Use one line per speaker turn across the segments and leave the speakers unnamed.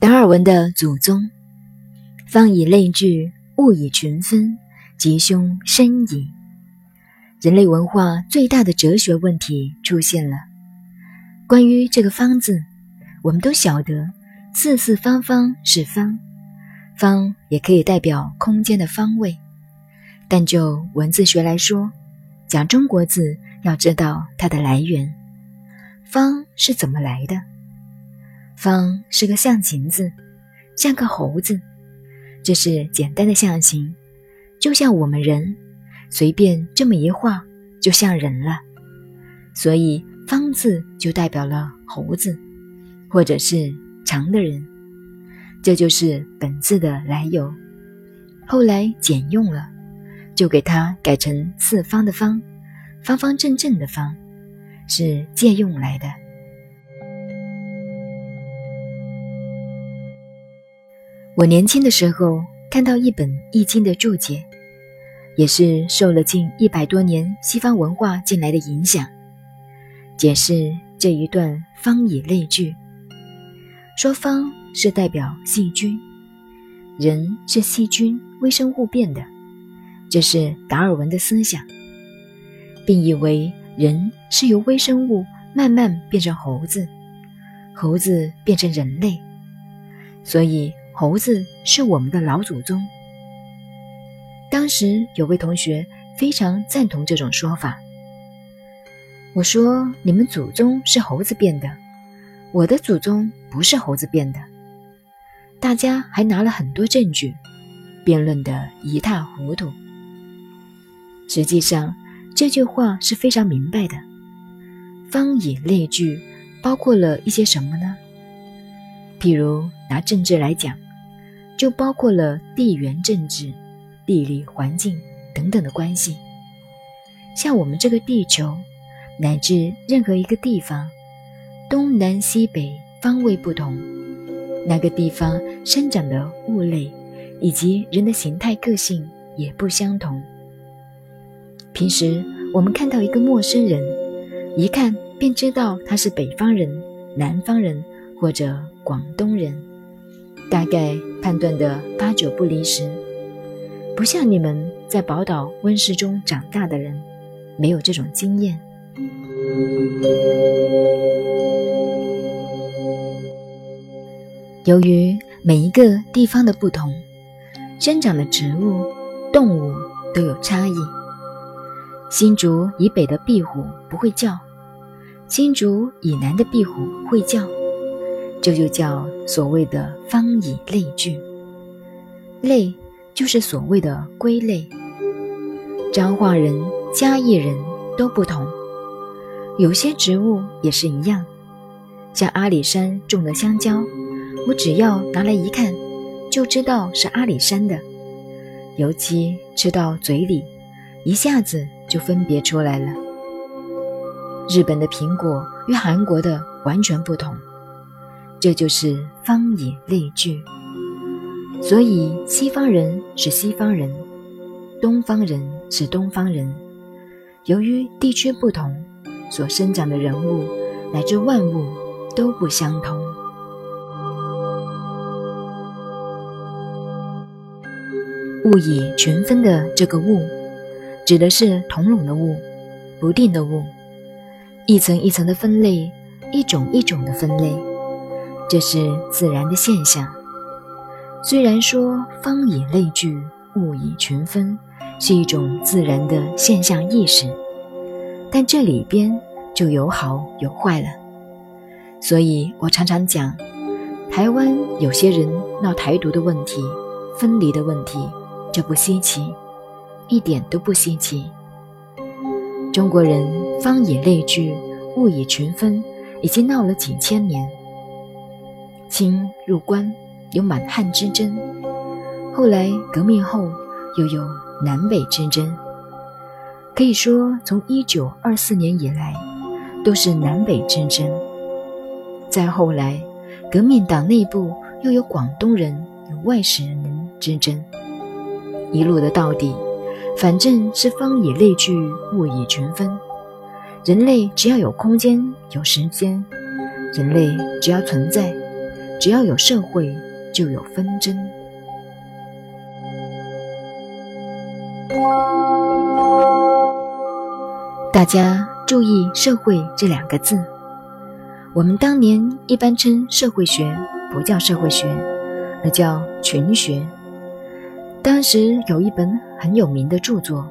达尔文的祖宗，方以类聚，物以群分，吉凶深矣。人类文化最大的哲学问题出现了。关于这个“方”字，我们都晓得，四四方方是方，方也可以代表空间的方位。但就文字学来说，讲中国字要知道它的来源，“方”是怎么来的？方是个象形字，像个猴子，这是简单的象形，就像我们人，随便这么一画就像人了，所以方字就代表了猴子，或者是长的人，这就是本字的来由。后来简用了，就给它改成四方的方，方方正正的方，是借用来的。我年轻的时候看到一本《易经》的注解，也是受了近一百多年西方文化进来的影响。解释这一段“方以类聚”，说方是代表细菌，人是细菌微生物变的，这是达尔文的思想，并以为人是由微生物慢慢变成猴子，猴子变成人类，所以。猴子是我们的老祖宗。当时有位同学非常赞同这种说法。我说：“你们祖宗是猴子变的，我的祖宗不是猴子变的。”大家还拿了很多证据，辩论得一塌糊涂。实际上，这句话是非常明白的。方以类聚，包括了一些什么呢？譬如拿政治来讲。就包括了地缘政治、地理环境等等的关系。像我们这个地球，乃至任何一个地方，东南西北方位不同，那个地方生长的物类以及人的形态个性也不相同。平时我们看到一个陌生人，一看便知道他是北方人、南方人或者广东人。大概判断的八九不离十，不像你们在宝岛温室中长大的人，没有这种经验。由于每一个地方的不同，生长的植物、动物都有差异。新竹以北的壁虎不会叫，新竹以南的壁虎会叫。这就叫所谓的方以类聚，类就是所谓的归类。彰化人、嘉义人都不同，有些植物也是一样。像阿里山种的香蕉，我只要拿来一看，就知道是阿里山的，尤其吃到嘴里，一下子就分别出来了。日本的苹果与韩国的完全不同。这就是方以类聚，所以西方人是西方人，东方人是东方人。由于地区不同，所生长的人物乃至万物都不相同。物以群分的这个物，指的是同笼的物，不定的物，一层一层的分类，一种一种的分类。这是自然的现象。虽然说“方以类聚，物以群分”是一种自然的现象意识，但这里边就有好有坏了。所以我常常讲，台湾有些人闹台独的问题、分离的问题，这不稀奇，一点都不稀奇。中国人“方以类聚，物以群分”已经闹了几千年。清入关有满汉之争，后来革命后又有南北之争。可以说，从一九二四年以来，都是南北之争。再后来，革命党内部又有广东人、有外省人之争。一路的到底，反正是方以类聚，物以群分。人类只要有空间、有时间，人类只要存在。只要有社会，就有纷争。大家注意“社会”这两个字。我们当年一般称社会学，不叫社会学，而叫群学。当时有一本很有名的著作，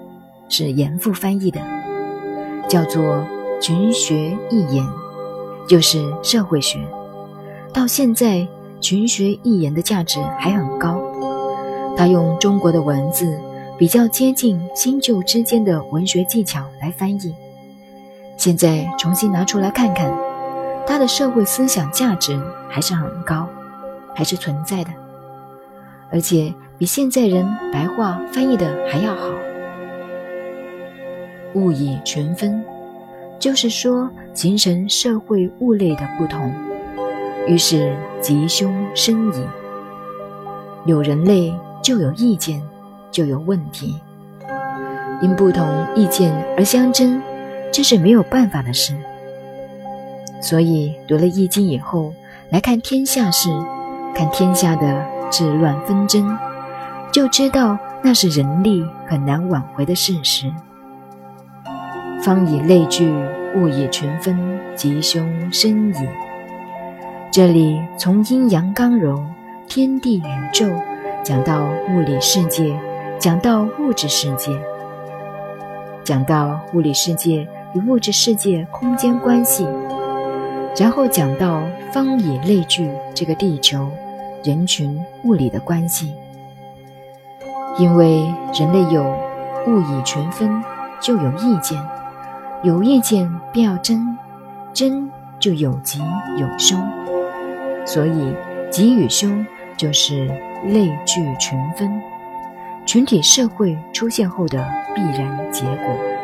是严复翻译的，叫做《群学一言》，就是社会学。到现在，《群学一言》的价值还很高。他用中国的文字，比较接近新旧之间的文学技巧来翻译。现在重新拿出来看看，他的社会思想价值还是很高，还是存在的。而且比现在人白话翻译的还要好。物以群分，就是说形成社会物类的不同，于是吉凶生矣。有人类就有意见，就有问题，因不同意见而相争，这是没有办法的事。所以读了《易经》以后，来看天下事，看天下的。治乱纷争，就知道那是人力很难挽回的事实。方以类聚，物以群分，吉凶生矣。这里从阴阳刚柔、天地宇宙讲到物理世界，讲到物质世界，讲到物理世界与物质世界空间关系，然后讲到方以类聚这个地球。人群物理的关系，因为人类有物以群分，就有意见，有意见便要争，争就有吉有凶，所以吉与凶就是类聚群分，群体社会出现后的必然结果。